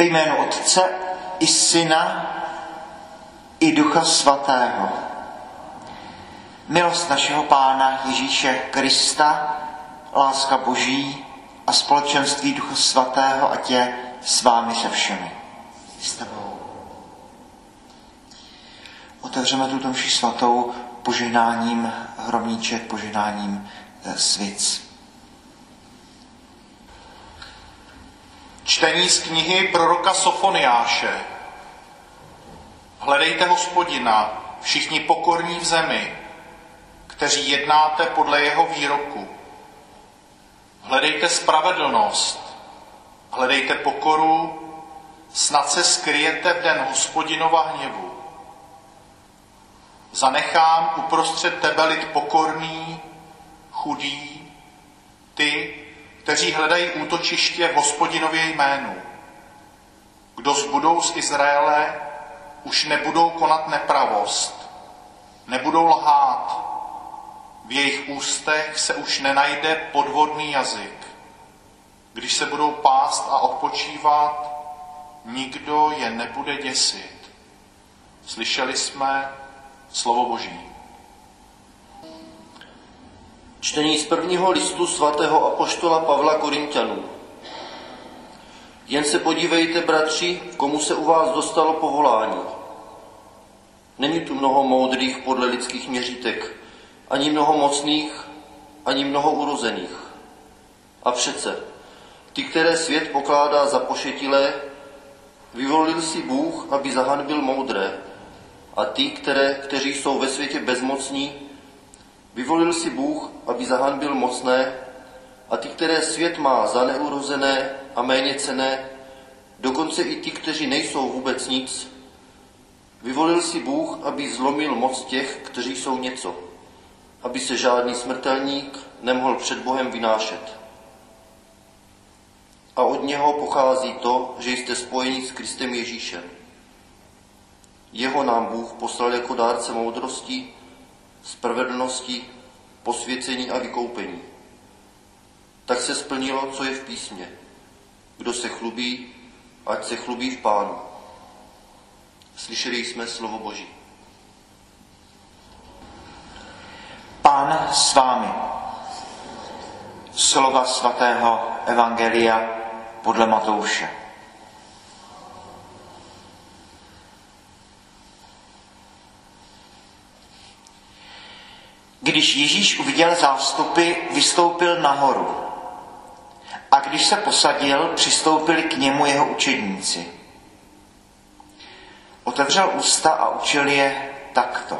Ve jménu Otce i Syna i Ducha Svatého. Milost našeho Pána Ježíše Krista, láska Boží a společenství Ducha Svatého, ať je s vámi se všemi. S tebou. Otevřeme tuto mši svatou požehnáním hromníček, požehnáním eh, svic. Čtení z knihy proroka Sofoniáše. Hledejte hospodina, všichni pokorní v zemi, kteří jednáte podle jeho výroku. Hledejte spravedlnost, hledejte pokoru, snad se skryjete v den hospodinova hněvu. Zanechám uprostřed tebe lid pokorný, chudý, ty, kteří hledají útočiště v hospodinově jménu. Kdo zbudou z Izraele, už nebudou konat nepravost, nebudou lhát, v jejich ústech se už nenajde podvodný jazyk. Když se budou pást a odpočívat, nikdo je nebude děsit. Slyšeli jsme slovo Boží. Čtení z prvního listu svatého apoštola Pavla Korintianů. Jen se podívejte, bratři, komu se u vás dostalo povolání. Není tu mnoho moudrých podle lidských měřítek, ani mnoho mocných, ani mnoho urozených. A přece, ty, které svět pokládá za pošetilé, vyvolil si Bůh, aby zahanbil moudré. A ty, které, kteří jsou ve světě bezmocní, Vyvolil si Bůh, aby zahanbil mocné a ty, které svět má za neurozené a méně cené, dokonce i ty, kteří nejsou vůbec nic. Vyvolil si Bůh, aby zlomil moc těch, kteří jsou něco, aby se žádný smrtelník nemohl před Bohem vynášet. A od něho pochází to, že jste spojeni s Kristem Ježíšem. Jeho nám Bůh poslal jako dárce moudrosti, spravedlnosti, posvěcení a vykoupení. Tak se splnilo, co je v písmě. Kdo se chlubí, ať se chlubí v pánu. Slyšeli jsme slovo Boží. Pán s vámi. Slova svatého Evangelia podle Matouše. Když Ježíš uviděl zástupy, vystoupil nahoru. A když se posadil, přistoupili k němu jeho učedníci. Otevřel ústa a učil je takto.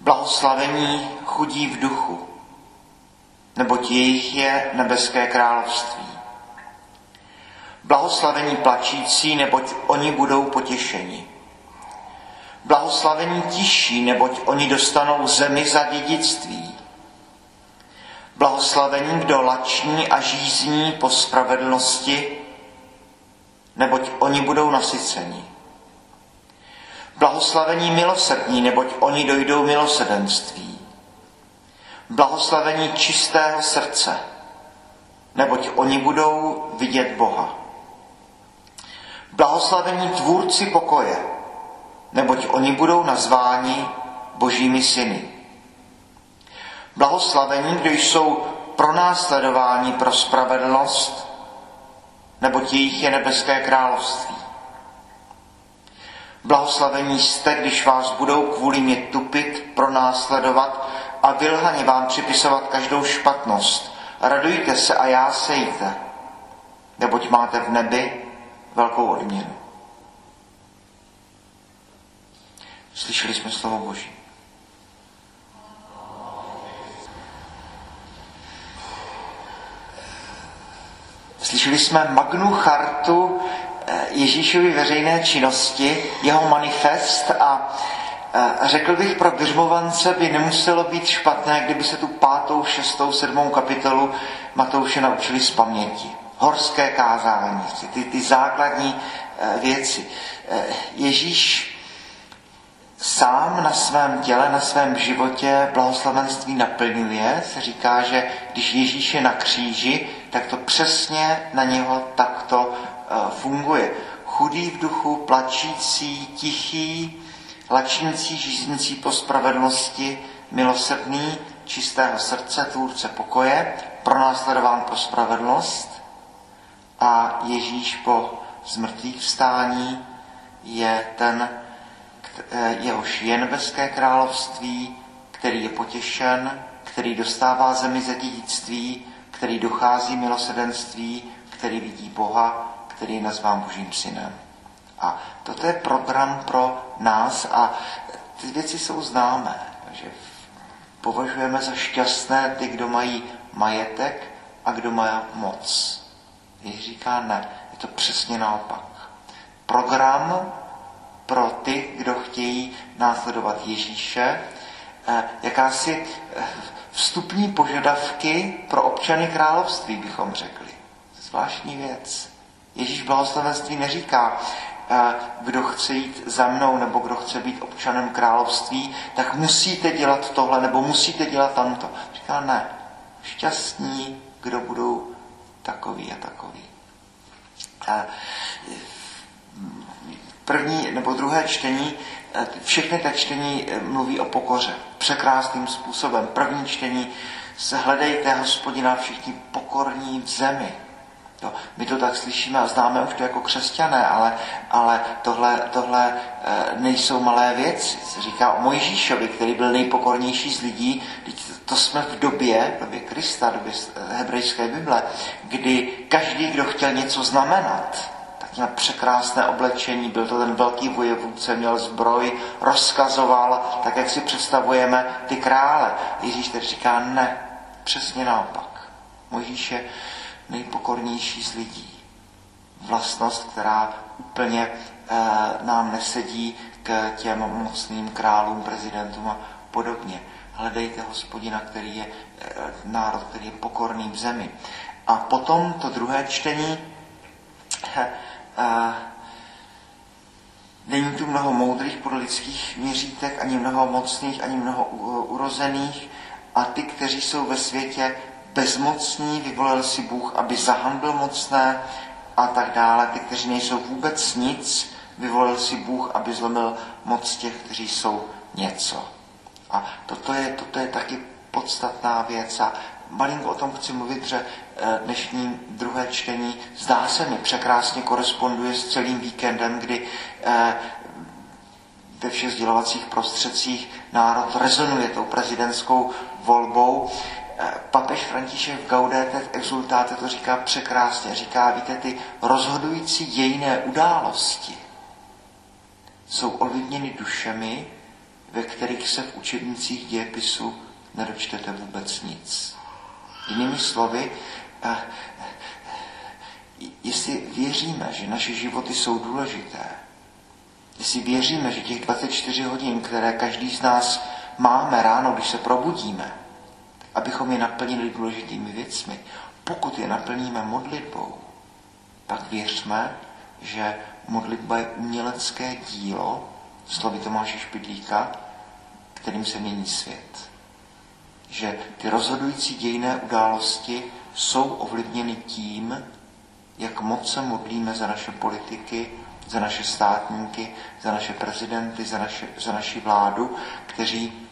Blahoslavení chudí v duchu, neboť jejich je nebeské království. Blahoslavení plačící, neboť oni budou potěšeni. Blahoslavení tiší, neboť oni dostanou zemi za dědictví. Blahoslavení, kdo lační a žízní po spravedlnosti, neboť oni budou nasyceni. Blahoslavení milosrdní, neboť oni dojdou milosedenství. Blahoslavení čistého srdce, neboť oni budou vidět Boha. Blahoslavení tvůrci pokoje, neboť oni budou nazváni božími syny. Blahoslavení, kdo jsou pronásledováni pro spravedlnost, neboť jejich je nebeské království. Blahoslavení jste, když vás budou kvůli mě tupit, pronásledovat a vylhaně vám připisovat každou špatnost. Radujte se a já sejte, neboť máte v nebi velkou odměnu. Slyšeli jsme slovo Boží. Slyšeli jsme Magnu Chartu eh, Ježíšovy veřejné činnosti, jeho manifest a eh, řekl bych, pro Biřmovance by nemuselo být špatné, kdyby se tu pátou, šestou, sedmou kapitolu Matouše naučili z paměti. Horské kázání, ty, ty základní eh, věci. Ježíš sám na svém těle, na svém životě blahoslavenství naplňuje. Se říká, že když Ježíš je na kříži, tak to přesně na něho takto uh, funguje. Chudý v duchu, plačící, tichý, lačnící, žíznící po spravedlnosti, milosrdný, čistého srdce, tvůrce pokoje, pronásledován pro spravedlnost a Ježíš po zmrtvých vstání je ten, jehož je nebeské království, který je potěšen, který dostává zemi ze dědictví, který dochází milosedenství, který vidí Boha, který je nazván Božím synem. A toto je program pro nás a ty věci jsou známé, že považujeme za šťastné ty, kdo mají majetek a kdo má moc. Ježíš říká ne, je to přesně naopak. Program pro ty, kdo chtějí následovat Ježíše, eh, jakási eh, vstupní požadavky pro občany království, bychom řekli. Zvláštní věc. Ježíš blahoslavenství neříká, eh, kdo chce jít za mnou nebo kdo chce být občanem království, tak musíte dělat tohle nebo musíte dělat tamto. Říká ne. Šťastní, kdo budou takový a takový. První nebo druhé čtení, eh, všechny ta čtení eh, mluví o pokoře překrásným způsobem. První čtení se hledejte hospodina všichni pokorní v zemi. To, my to tak slyšíme a známe už to jako křesťané, ale, ale tohle, tohle e, nejsou malé věci. Se říká o Mojžíšovi, který byl nejpokornější z lidí. To jsme v době, v době Krista, v době hebrejské Bible, kdy každý, kdo chtěl něco znamenat, měl překrásné oblečení, byl to ten velký vojevůdce, měl zbroj, rozkazoval, tak jak si představujeme ty krále. Ježíš teď říká ne, přesně naopak. Mojžíš je nejpokornější z lidí. Vlastnost, která úplně e, nám nesedí k těm mocným králům, prezidentům a podobně. Hledejte hospodina, který je e, národ, který je pokorný v zemi. A potom to druhé čtení, a není tu mnoho moudrých podle lidských měřítek, ani mnoho mocných, ani mnoho urozených. A ty, kteří jsou ve světě bezmocní, vyvolil si Bůh, aby zahanbil mocné a tak dále. Ty, kteří nejsou vůbec nic, vyvolil si Bůh, aby zlomil moc těch, kteří jsou něco. A toto je, toto je taky podstatná věc a malinko o tom chci mluvit, že eh, dnešní druhé čtení zdá se mi překrásně koresponduje s celým víkendem, kdy eh, ve všech sdělovacích prostředcích národ rezonuje tou prezidentskou volbou. Eh, papež František Gaudete v Exultáte to říká překrásně. Říká, víte, ty rozhodující dějné události jsou ovlivněny dušemi, ve kterých se v učebnicích dějepisu nedočtete vůbec nic. Jinými slovy, jestli věříme, že naše životy jsou důležité, jestli věříme, že těch 24 hodin, které každý z nás máme ráno, když se probudíme, abychom je naplnili důležitými věcmi, pokud je naplníme modlitbou, pak věřme, že modlitba je umělecké dílo, slovy Tomáše Špidlíka, kterým se mění svět že ty rozhodující dějné události jsou ovlivněny tím, jak moc se modlíme za naše politiky, za naše státníky, za naše prezidenty, za, naše, za naši vládu, kteří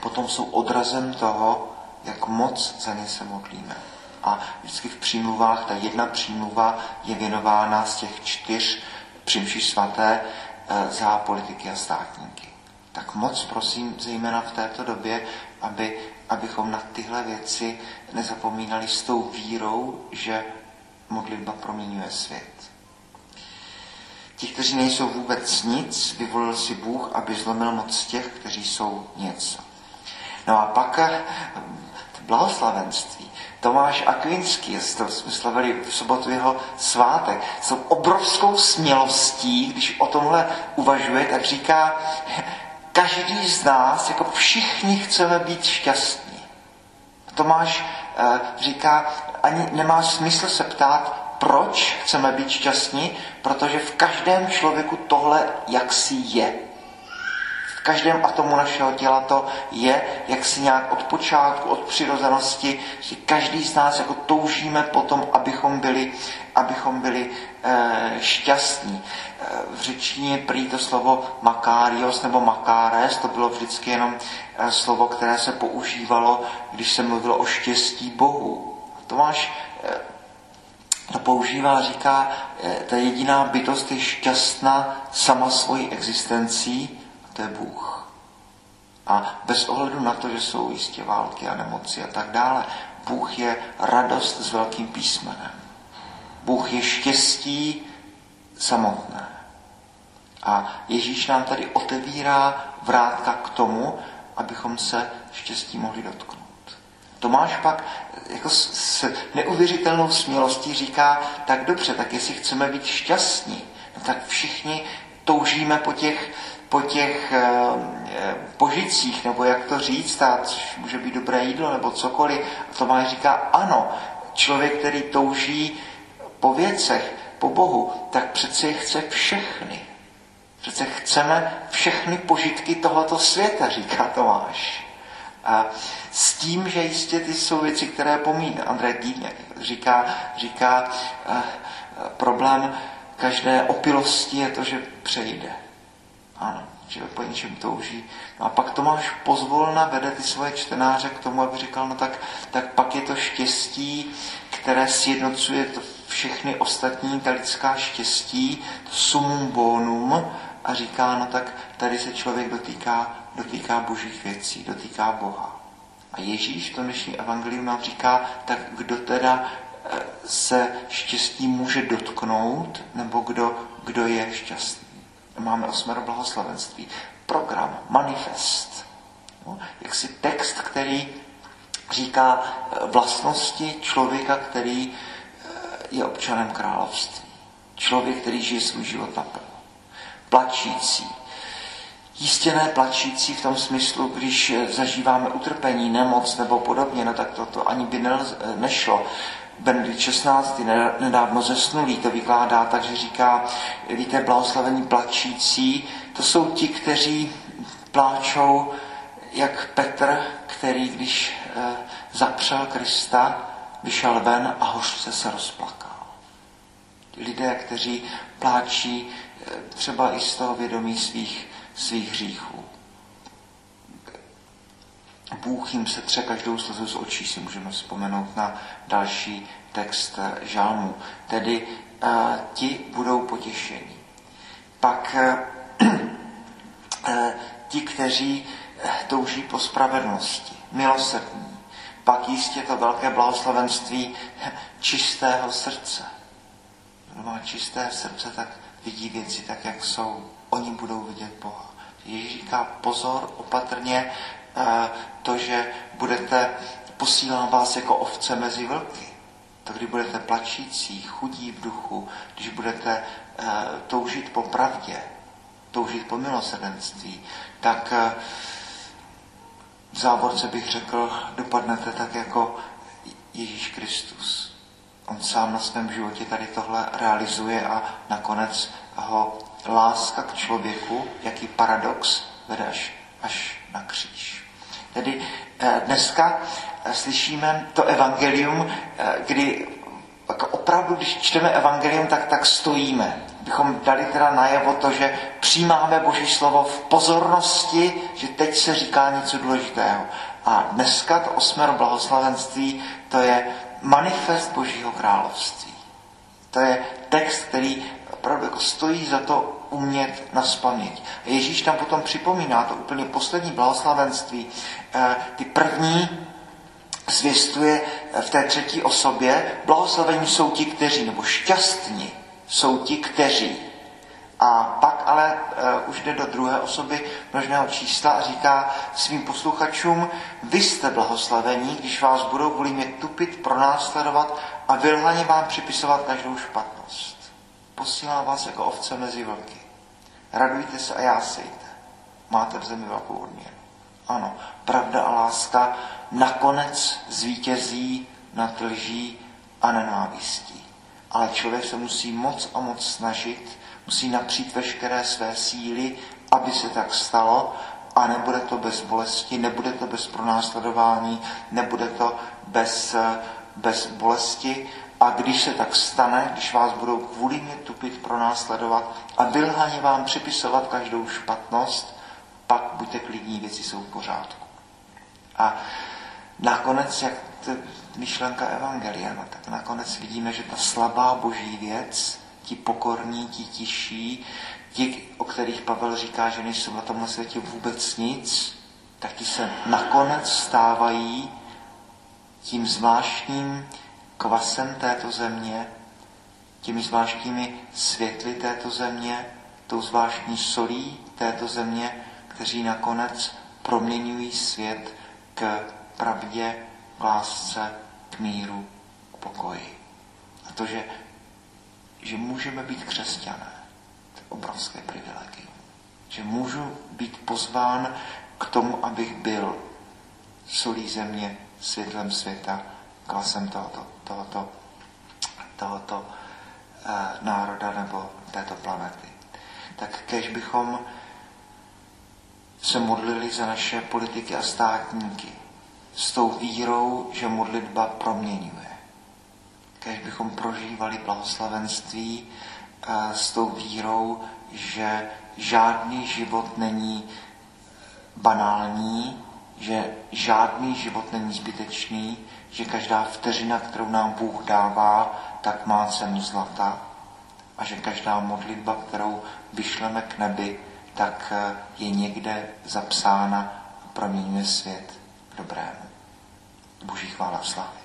potom jsou odrazem toho, jak moc za ně se modlíme. A vždycky v přímluvách, ta jedna přímluva je věnována z těch čtyř přimší svaté eh, za politiky a státníky. Tak moc prosím, zejména v této době, aby abychom na tyhle věci nezapomínali s tou vírou, že modlitba proměňuje svět. Ti, kteří nejsou vůbec nic, vyvolil si Bůh, aby zlomil moc těch, kteří jsou něco. No a pak eh, blahoslavenství. Tomáš Akvinský, to jsme slavili v sobotu jeho svátek, s obrovskou smělostí, když o tomhle uvažuje, tak říká, každý z nás, jako všichni chceme být šťastní. Tomáš e, říká, ani nemá smysl se ptát, proč chceme být šťastní, protože v každém člověku tohle jaksi je. Každém atomu našeho těla to je, jak si nějak od počátku, od přirozenosti, že každý z nás jako toužíme potom, abychom byli, abychom byli e, šťastní. E, v řečtině prý to slovo makários nebo makáres, to bylo vždycky jenom e, slovo, které se používalo, když se mluvilo o štěstí Bohu. Tomáš e, to používá, říká, ta jediná bytost je šťastná sama svojí existencí, to je Bůh. A bez ohledu na to, že jsou jistě války a nemoci a tak dále, Bůh je radost s velkým písmenem. Bůh je štěstí samotné. A Ježíš nám tady otevírá vrátka k tomu, abychom se štěstí mohli dotknout. Tomáš pak jako s neuvěřitelnou smělostí říká, tak dobře, tak jestli chceme být šťastní, no tak všichni toužíme po těch po těch eh, eh, požicích, nebo jak to říct, a může být dobré jídlo, nebo cokoliv. A Tomáš říká, ano, člověk, který touží po věcech, po Bohu, tak přece chce všechny. Přece chceme všechny požitky tohoto světa, říká Tomáš. A s tím, že jistě ty jsou věci, které pomíná. Andrej Dýněk říká, říká eh, problém každé opilosti je to, že přejde. Ano, že po něčem touží. No a pak Tomáš pozvolna vede ty svoje čtenáře k tomu, aby říkal, no tak, tak pak je to štěstí, které sjednocuje to všechny ostatní, ta lidská štěstí, to sumum bonum, a říká, no tak tady se člověk dotýká, dotýká božích věcí, dotýká Boha. A Ježíš v tom dnešní evangeliu nám říká, tak kdo teda eh, se štěstí může dotknout, nebo kdo, kdo je šťastný máme osmero blahoslavenství. Program, manifest. No, jaksi text, který říká eh, vlastnosti člověka, který eh, je občanem království. Člověk, který žije svůj život naplno. Plačící. Jistě ne plačící v tom smyslu, když eh, zažíváme utrpení, nemoc nebo podobně, no tak to, to ani by nešlo. Benedikt XVI. nedávno zesnulý to vykládá tak, že říká, víte, blahoslavení plačící, to jsou ti, kteří pláčou jak Petr, který, když e, zapřel Krista, vyšel ven a hořce se rozplakal. Lidé, kteří pláčí e, třeba i z toho vědomí svých, svých hříchů. Bůh jim se tře každou slzu z očí, si můžeme vzpomenout na další text žalmu. Tedy uh, ti budou potěšení. Pak uh, ti, kteří touží po spravedlnosti, milosrdní, pak jistě to velké blahoslavenství čistého srdce. Kdo má čisté srdce, tak vidí věci tak, jak jsou. Oni budou vidět Boha. Ježíš říká pozor, opatrně, to, že budete, posílám vás jako ovce mezi vlky. To, kdy budete plačící, chudí v duchu, když budete toužit po pravdě, toužit po milosrdenství, tak v závorce bych řekl, dopadnete tak jako Ježíš Kristus. On sám na svém životě tady tohle realizuje a nakonec ho láska k člověku, jaký paradox, vede až, až. Tedy eh, dneska eh, slyšíme to evangelium, eh, kdy jako opravdu, když čteme evangelium, tak, tak stojíme. Bychom dali teda najevo to, že přijímáme Boží slovo v pozornosti, že teď se říká něco důležitého. A dneska to osmero blahoslavenství, to je manifest Božího království. To je text, který opravdu jako stojí za to umět na spaměť. Ježíš tam potom připomíná to úplně poslední blahoslavenství. Eh, ty první zvěstuje v té třetí osobě, blahoslavení jsou ti, kteří, nebo šťastní jsou ti, kteří. A pak ale uh, už jde do druhé osoby množného čísla a říká svým posluchačům, vy jste blahoslavení, když vás budou kvůli mě tupit, pronásledovat a vylhaně vám připisovat každou špatnost. Posílám vás jako ovce mezi vlky. Radujte se a jásejte. Máte v zemi velkou odměnu. Ano, pravda a láska nakonec zvítězí nad lží a nenávistí. ale člověk se musí moc a moc snažit, musí napřít veškeré své síly, aby se tak stalo a nebude to bez bolesti, nebude to bez pronásledování, nebude to bez, bez bolesti. A když se tak stane, když vás budou kvůli mě tupit pronásledovat a vylhaně vám připisovat každou špatnost, pak buďte klidní, věci jsou v pořádku. A nakonec, jak to myšlenka Evangelia, no, tak nakonec vidíme, že ta slabá boží věc, ti pokorní, ti tiší, ti, o kterých Pavel říká, že nejsou na tomhle světě vůbec nic, tak ti se nakonec stávají tím zvláštním kvasem této země, těmi zvláštními světly této země, tou zvláštní solí této země, kteří nakonec proměňují svět k pravdě, k lásce, k míru, k pokoji. A to, že, že můžeme být křesťané, to je obrovské privilegium. Že můžu být pozván k tomu, abych byl solí země, světlem světa, klasem tohoto, tohoto, tohoto eh, národa nebo této planety. Tak kež bychom se modlili za naše politiky a státníky s tou vírou, že modlitba proměňuje. Kež bychom prožívali blahoslavenství eh, s tou vírou, že žádný život není banální, že žádný život není zbytečný, že každá vteřina, kterou nám Bůh dává, tak má cenu zlata a že každá modlitba, kterou vyšleme k nebi, tak eh, je někde zapsána a proměňuje svět k dobrému. Boží chvála v slavě.